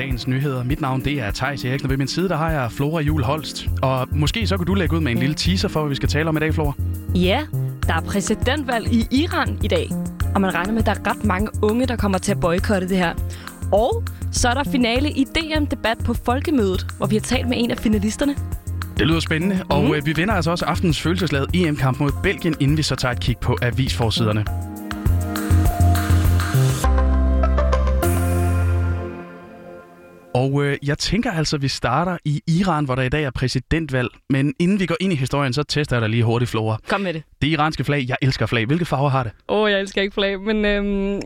dagens nyheder. Mit navn det er Thijs Eriksen, og ved min side der har jeg Flora Jul Holst. Og måske så kunne du lægge ud med en lille teaser for, hvad vi skal tale om i dag, Flora. Ja, der er præsidentvalg i Iran i dag, og man regner med, at der er ret mange unge, der kommer til at boykotte det her. Og så er der finale i DM-debat på Folkemødet, hvor vi har talt med en af finalisterne. Det lyder spændende, mm. og øh, vi vinder altså også aftens følelsesladet EM-kamp mod Belgien, inden vi så tager et kig på avisforsiderne. Og øh, jeg tænker altså, at vi starter i Iran, hvor der i dag er præsidentvalg. Men inden vi går ind i historien, så tester jeg dig lige hurtigt, Flora. Kom med det. Det iranske flag, jeg elsker flag. Hvilke farver har det? Åh, oh, jeg elsker ikke flag, men øhm, øh,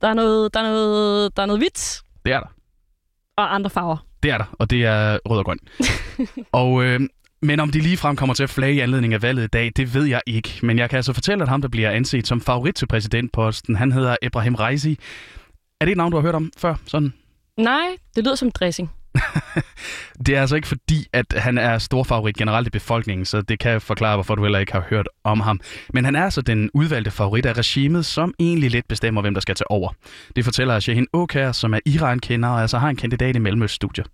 der, er noget, der, er noget, der er noget hvidt. Det er der. Og andre farver. Det er der, og det er rød og grøn. og øh, men om de ligefrem kommer til at flage i anledning af valget i dag, det ved jeg ikke. Men jeg kan altså fortælle, at ham, der bliver anset som favorit til præsidentposten, han hedder Ibrahim Raisi. Er det et navn, du har hørt om før? Sådan? Nej, det lyder som dressing. det er altså ikke fordi, at han er stor favorit generelt i befolkningen, så det kan forklare, hvorfor du heller ikke har hørt om ham. Men han er altså den udvalgte favorit af regimet, som egentlig lidt bestemmer, hvem der skal tage over. Det fortæller Shahin Okar, som er Iran-kender og altså har en kandidat i Mellemøststudiet.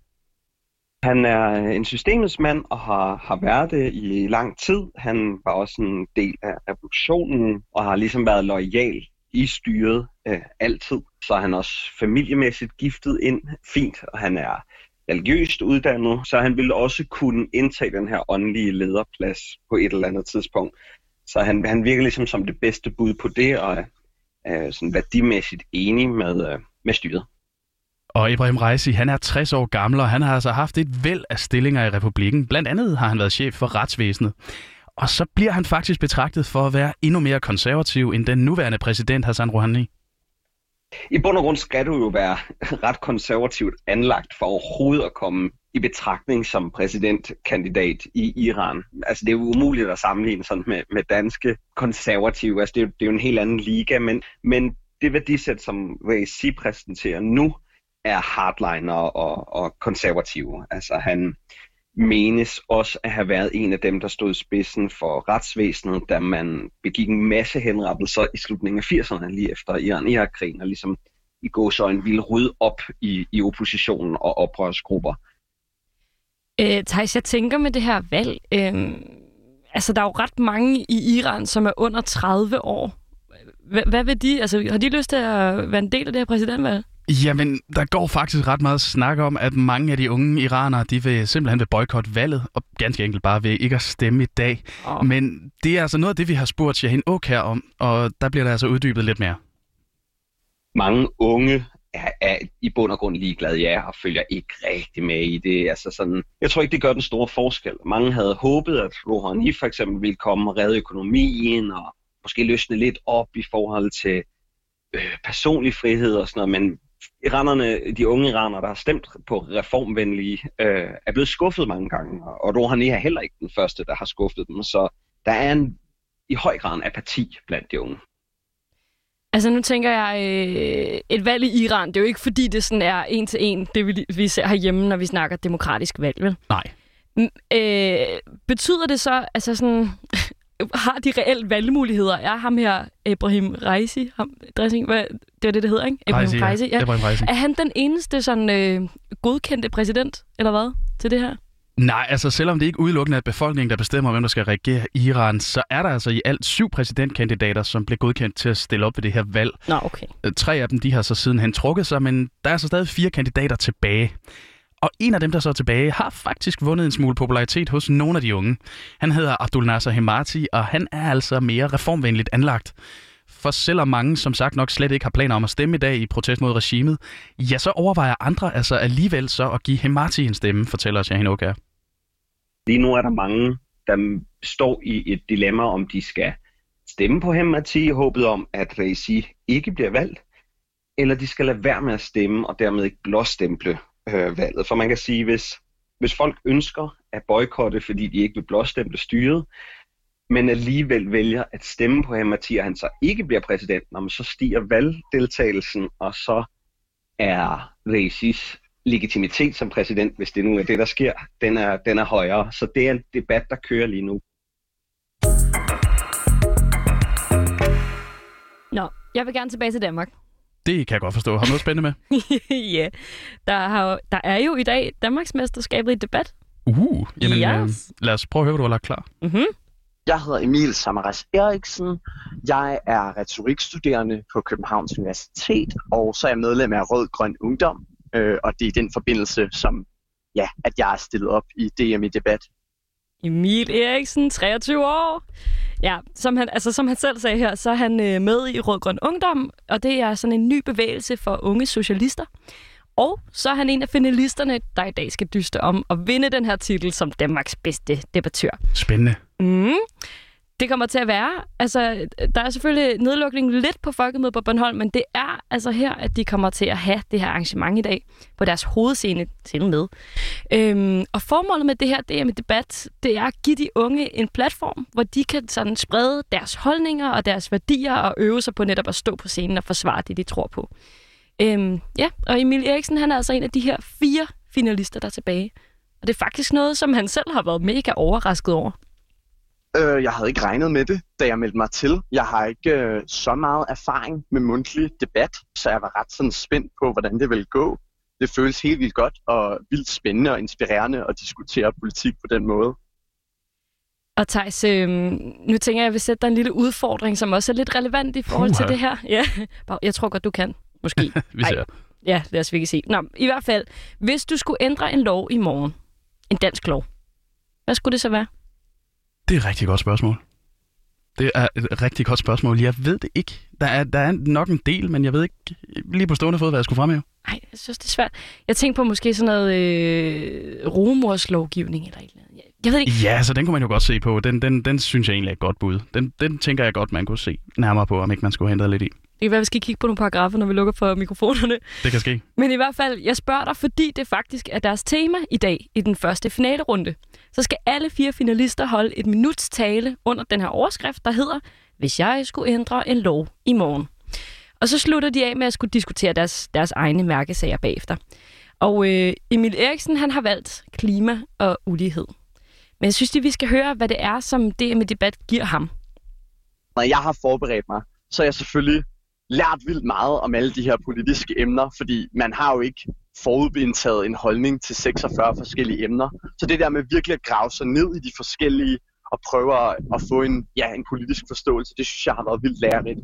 Han er en systemets mand og har, har været det i lang tid. Han var også en del af revolutionen og har ligesom været lojal i styret øh, altid. Så er han også familiemæssigt giftet ind fint, og han er religiøst uddannet, så han ville også kunne indtage den her åndelige lederplads på et eller andet tidspunkt. Så han, han virker ligesom som det bedste bud på det, og er øh, sådan værdimæssigt enig med, øh, med styret. Og Ibrahim Reisi, han er 60 år gammel, og han har altså haft et væld af stillinger i republikken. Blandt andet har han været chef for retsvæsenet. Og så bliver han faktisk betragtet for at være endnu mere konservativ end den nuværende præsident Hassan Rouhani. I bund og grund skal du jo være ret konservativt anlagt for overhovedet at komme i betragtning som præsidentkandidat i Iran. Altså det er jo umuligt at sammenligne sådan med, med danske konservative. Altså det er, jo, det er jo en helt anden liga, men, men det værdisæt, som Raisi præsenterer nu, er hardliner og, og konservative. Altså han, menes også at have været en af dem, der stod spidsen for retsvæsenet, da man begik en masse henrettelser i slutningen af 80'erne, lige efter Iran-Irak-krigen, og ligesom i går så en ville rydde op i, i oppositionen og oprørsgrupper. Øh, Thijs, jeg tænker med det her valg, øh, altså der er jo ret mange i Iran, som er under 30 år. H- hvad vil de, altså har de lyst til at være en del af det her præsidentvalg? Jamen, der går faktisk ret meget snak om, at mange af de unge iranere, de vil simpelthen vil boykotte valget, og ganske enkelt bare vil ikke at stemme i dag. Oh. Men det er altså noget af det, vi har spurgt Shahin her om, og der bliver der altså uddybet lidt mere. Mange unge er, er i bund og grund ligeglade, ja, og følger ikke rigtig med i det. Altså sådan, jeg tror ikke, det gør den store forskel. Mange havde håbet, at Rouhani for eksempel ville komme og redde økonomien, og måske løsne lidt op i forhold til øh, personlig frihed og sådan noget, men iranerne, de unge iranere, der har stemt på reformvenlige, øh, er blevet skuffet mange gange, og Rouhani er heller ikke den første, der har skuffet dem, så der er en i høj grad en apati blandt de unge. Altså nu tænker jeg, øh, et valg i Iran, det er jo ikke fordi, det sådan er en til en, det vi, vi ser herhjemme, når vi snakker demokratisk valg, vel? Nej. Øh, betyder det så, altså sådan, har de reelt valgmuligheder? Er ham her, Ibrahim Reisi, ham, dressing, hvad, det er det, det hedder, ikke? Ibrahim Reisi, ja. Ibrahim Reisi. Er han den eneste sådan, øh, godkendte præsident, eller hvad, til det her? Nej, altså selvom det ikke udelukkende er befolkningen, der bestemmer, hvem der skal regere Iran, så er der altså i alt syv præsidentkandidater, som blev godkendt til at stille op ved det her valg. Nå, okay. Øh, tre af dem, de har så sidenhen trukket sig, men der er så stadig fire kandidater tilbage. Og en af dem, der så er tilbage, har faktisk vundet en smule popularitet hos nogle af de unge. Han hedder Abdul Nasser Hemati, og han er altså mere reformvenligt anlagt. For selvom mange som sagt nok slet ikke har planer om at stemme i dag i protest mod regimet, ja, så overvejer andre altså alligevel så at give Hemati en stemme, fortæller Shahin Okar. Lige nu er der mange, der står i et dilemma, om de skal stemme på Hemati i håbet om, at Reisi ikke bliver valgt, eller de skal lade være med at stemme og dermed ikke blåstemple øh, valget. For man kan sige, hvis, hvis folk ønsker at boykotte, fordi de ikke vil blåstemple styret, men alligevel vælger at stemme på ham, og han så ikke bliver præsident, når man så stiger valgdeltagelsen, og så er Reisis legitimitet som præsident, hvis det nu er det, der sker, den er, den er højere. Så det er en debat, der kører lige nu. Nå, jeg vil gerne tilbage til Danmark. Det kan jeg godt forstå. Har du noget spændende med? ja, der, har, der er jo i dag Danmarksmesterskabet i debat. Uh, jamen Yes. øh, lad os prøve at høre, hvad du har lagt klar. Mm-hmm. Jeg hedder Emil Samaras Eriksen. Jeg er retorikstuderende på Københavns Universitet, og så er jeg medlem af Rød Grøn Ungdom. Øh, og det er i den forbindelse, som ja, at jeg er stillet op i DM i debat. Emil Eriksen, 23 år. Ja, som han, altså, som han selv sagde her, så er han øh, med i Rød Grøn Ungdom, og det er sådan en ny bevægelse for unge socialister. Og så er han en af finalisterne, der i dag skal dyste om at vinde den her titel som Danmarks bedste debattør. Spændende. Mm. Det kommer til at være. Altså, der er selvfølgelig nedlukning lidt på Folkemødet på Bornholm, men det er altså her, at de kommer til at have det her arrangement i dag på deres hovedscene til med. Øhm, og formålet med det her DM debat, det er at give de unge en platform, hvor de kan sådan sprede deres holdninger og deres værdier og øve sig på netop at stå på scenen og forsvare det, de tror på. Øhm, ja, og Emil Eriksen, han er altså en af de her fire finalister, der er tilbage. Og det er faktisk noget, som han selv har været mega overrasket over. Øh, jeg havde ikke regnet med det, da jeg meldte mig til. Jeg har ikke øh, så meget erfaring med mundtlig debat, så jeg var ret sådan spændt på, hvordan det ville gå. Det føles helt vildt godt og vildt spændende og inspirerende at diskutere politik på den måde. Og Thijs, øh, nu tænker jeg, at jeg vil sætte dig en lille udfordring, som også er lidt relevant i forhold til Puha. det her. Ja, Bare- jeg tror godt, du kan. Måske. Vi ser. Ja, lad os virkelig se. Nå, i hvert fald, hvis du skulle ændre en lov i morgen, en dansk lov, hvad skulle det så være? Det er et rigtig godt spørgsmål. Det er et rigtig godt spørgsmål. Jeg ved det ikke. Der er, der er nok en del, men jeg ved ikke lige på stående fod, hvad jeg skulle fremhæve. Nej, jeg synes, det er svært. Jeg tænkte på måske sådan noget øh, rumorslovgivning eller et eller andet. Jeg, ved ikke. Ja, så den kunne man jo godt se på. Den, den, den synes jeg egentlig er et godt bud. Den, den tænker jeg godt, man kunne se nærmere på, om ikke man skulle have lidt i. Det kan være, vi skal kigge på nogle paragrafer, når vi lukker for mikrofonerne. Det kan ske. Men i hvert fald, jeg spørger dig, fordi det faktisk er deres tema i dag i den første finalerunde. Så skal alle fire finalister holde et minuts tale under den her overskrift, der hedder Hvis jeg skulle ændre en lov i morgen. Og så slutter de af med at skulle diskutere deres, deres egne mærkesager bagefter. Og øh, Emil Eriksen, han har valgt klima og ulighed. Men jeg synes, at vi skal høre, hvad det er, som det med debat giver ham. Når jeg har forberedt mig, så er jeg selvfølgelig lært vildt meget om alle de her politiske emner, fordi man har jo ikke forudindtaget en holdning til 46 forskellige emner. Så det der med virkelig at grave sig ned i de forskellige og prøve at, at få en, ja, en politisk forståelse, det synes jeg har været vildt lærerigt.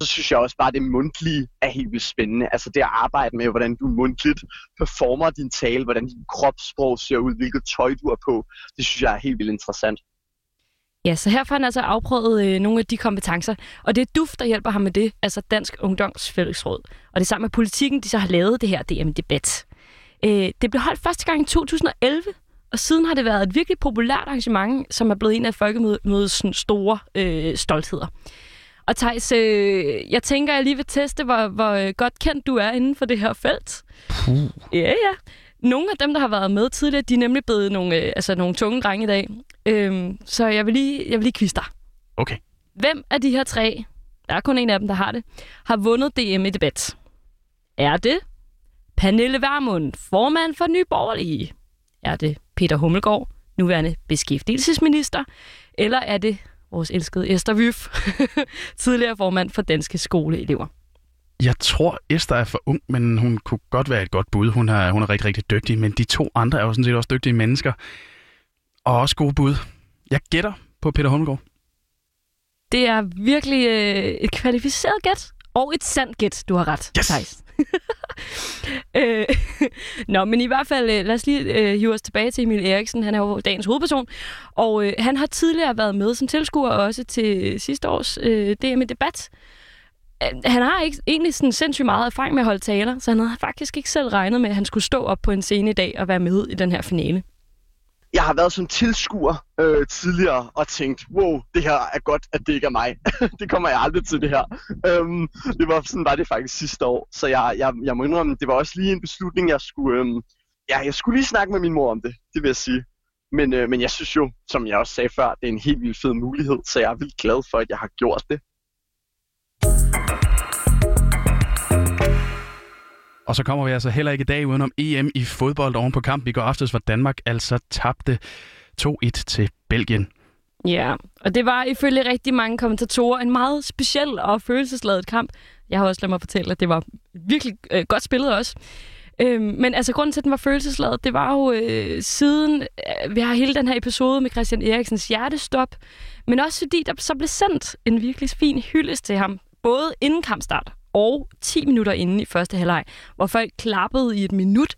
Så synes jeg også bare, at det mundtlige er helt vildt spændende. Altså det at arbejde med, hvordan du mundtligt performer din tale, hvordan din kropssprog ser ud, hvilket tøj du er på, det synes jeg er helt vildt interessant. Ja, så her får han altså afprøvet øh, nogle af de kompetencer. Og det er DUF, der hjælper ham med det, altså Dansk Ungdoms Fællesråd. Og det er sammen med politikken, de så har lavet det her DM-debat. Øh, det blev holdt første gang i 2011, og siden har det været et virkelig populært arrangement, som er blevet en af folkemødets store øh, stoltheder. Og Thijs, øh, jeg tænker, jeg lige vil teste, hvor, hvor øh, godt kendt du er inden for det her felt. Puh. Ja, ja. Nogle af dem, der har været med tidligere, de er nemlig blevet nogle, øh, altså nogle tunge drenge i dag. Øhm, så jeg vil lige, jeg vil lige quizze dig. Okay. Hvem af de her tre, der er kun en af dem, der har det, har vundet DM i debat? Er det Pernille Vermund, formand for Nye Borgerlige? Er det Peter Hummelgaard, nuværende beskæftigelsesminister? Eller er det vores elskede Esther Wyf, tidligere formand for Danske Skoleelever? Jeg tror, Esther er for ung, men hun kunne godt være et godt bud. Hun er, hun er rigtig, rigtig dygtig, men de to andre er jo sådan set også dygtige mennesker. Og også gode bud. Jeg gætter på Peter Hummelgaard. Det er virkelig øh, et kvalificeret gæt, og et sandt gæt, du har ret, Yes! Thijs. øh, Nå, men i hvert fald, øh, lad os lige øh, hive os tilbage til Emil Eriksen. Han er jo dagens hovedperson, og øh, han har tidligere været med som tilskuer også til sidste års øh, DM i debat. Øh, han har ikke egentlig sådan sindssygt meget erfaring med at holde taler, så han havde faktisk ikke selv regnet med, at han skulle stå op på en scene i dag og være med i den her finale jeg har været som tilskuer øh, tidligere og tænkt, wow, det her er godt, at det ikke er mig. det kommer jeg aldrig til det her. Øhm, det var sådan var det faktisk sidste år, så jeg, jeg, jeg må indrømme, det var også lige en beslutning, jeg skulle, øhm, ja, jeg skulle lige snakke med min mor om det, det vil jeg sige. Men, øh, men jeg synes jo, som jeg også sagde før, det er en helt vildt fed mulighed, så jeg er vildt glad for, at jeg har gjort det. Og så kommer vi altså heller ikke i dag udenom EM i fodbold oven på kamp i går aftes, hvor Danmark altså tabte 2-1 til Belgien. Ja, og det var ifølge rigtig mange kommentatorer en meget speciel og følelsesladet kamp. Jeg har også ladet mig fortælle, at det var virkelig øh, godt spillet også. Øhm, men altså, grunden til, at den var følelsesladet, det var jo øh, siden, øh, vi har hele den her episode med Christian Eriksens hjertestop, men også fordi der så blev sendt en virkelig fin hyldest til ham, både inden kampstart og 10 minutter inden i første halvleg, hvor folk klappede i et minut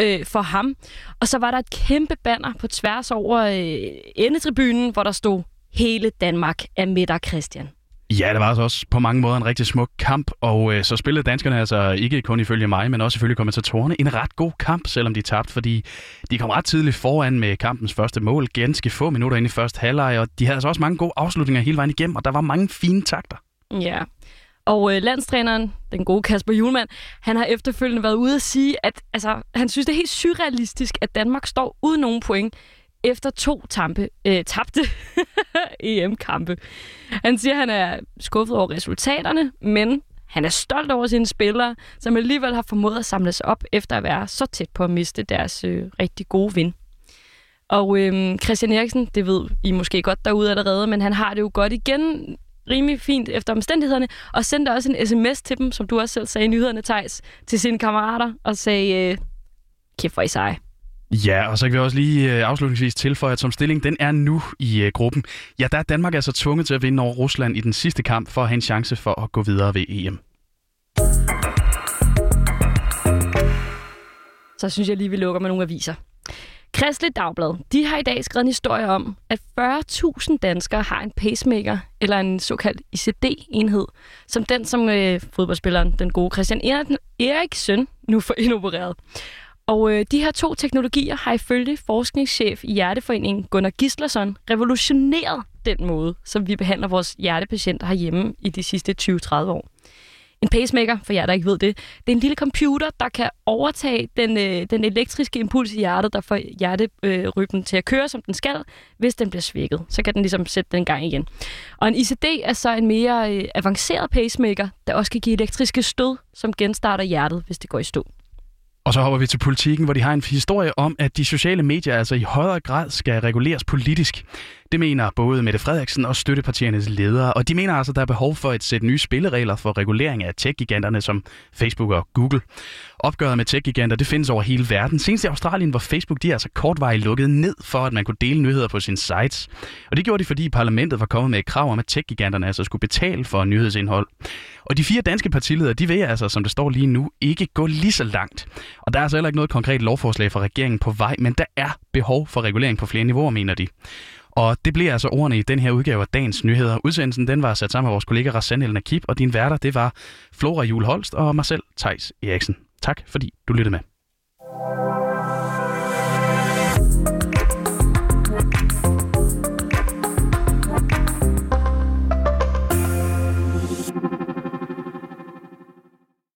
øh, for ham. Og så var der et kæmpe banner på tværs over øh, endetribunen, hvor der stod, hele Danmark er med dig, Christian. Ja, det var altså også på mange måder en rigtig smuk kamp, og øh, så spillede danskerne altså ikke kun ifølge mig, men også ifølge kommentatorerne en ret god kamp, selvom de tabte, fordi de kom ret tidligt foran med kampens første mål, ganske få minutter ind i første halvleg, og de havde altså også mange gode afslutninger hele vejen igennem, og der var mange fine takter. Ja, og øh, landstræneren, den gode Kasper Julemand, han har efterfølgende været ude at sige, at altså, han synes, det er helt surrealistisk, at Danmark står uden nogen point efter to tampe, øh, tabte EM-kampe. Han siger, at han er skuffet over resultaterne, men han er stolt over sine spillere, som alligevel har formået at samle sig op efter at være så tæt på at miste deres øh, rigtig gode vind. Og øh, Christian Eriksen, det ved I måske godt derude allerede, men han har det jo godt igen rimelig fint efter omstændighederne, og sendte også en sms til dem, som du også selv sagde i nyhederne, Thijs, til sine kammerater, og sagde, øh, kæft for I seje. Ja, og så kan vi også lige øh, afslutningsvis tilføje, at som stilling den er nu i uh, gruppen. Ja, der er Danmark altså tvunget til at vinde over Rusland i den sidste kamp for at have en chance for at gå videre ved EM. Så synes jeg lige, vi lukker med nogle aviser. Kristelig Dagblad, de har i dag skrevet en historie om, at 40.000 danskere har en pacemaker, eller en såkaldt ICD-enhed, som den, som øh, fodboldspilleren, den gode Christian Eriksen, nu får indopereret. Og øh, de her to teknologier har ifølge forskningschef i Hjerteforeningen Gunnar Gislason revolutioneret den måde, som vi behandler vores hjertepatienter herhjemme i de sidste 20-30 år. En pacemaker, for jer der ikke ved det, det er en lille computer, der kan overtage den, øh, den elektriske impuls i hjertet, der får hjerterytmen øh, til at køre, som den skal, hvis den bliver svækket. Så kan den ligesom sætte den gang igen. Og en ICD er så en mere øh, avanceret pacemaker, der også kan give elektriske stød, som genstarter hjertet, hvis det går i stå. Og så hopper vi til politikken, hvor de har en historie om, at de sociale medier altså i højere grad skal reguleres politisk. Det mener både Mette Frederiksen og støttepartiernes ledere, og de mener altså, at der er behov for et sæt nye spilleregler for regulering af tech-giganterne som Facebook og Google. Opgøret med tech-giganter, det findes over hele verden. Senest i Australien, hvor Facebook de er altså kortvarigt lukket ned for, at man kunne dele nyheder på sin sites. Og det gjorde de, fordi parlamentet var kommet med et krav om, at tech-giganterne altså skulle betale for nyhedsindhold. Og de fire danske partiledere, de vil altså, som det står lige nu, ikke gå lige så langt. Og der er altså heller ikke noget konkret lovforslag fra regeringen på vej, men der er behov for regulering på flere niveauer, mener de. Og det bliver altså ordene i den her udgave af Dagens Nyheder. Udsendelsen den var sat sammen med vores kollega Rassan El Nakib, og din værter det var Flora Juhl Holst og mig selv, Tejs Eriksen. Tak fordi du lyttede med.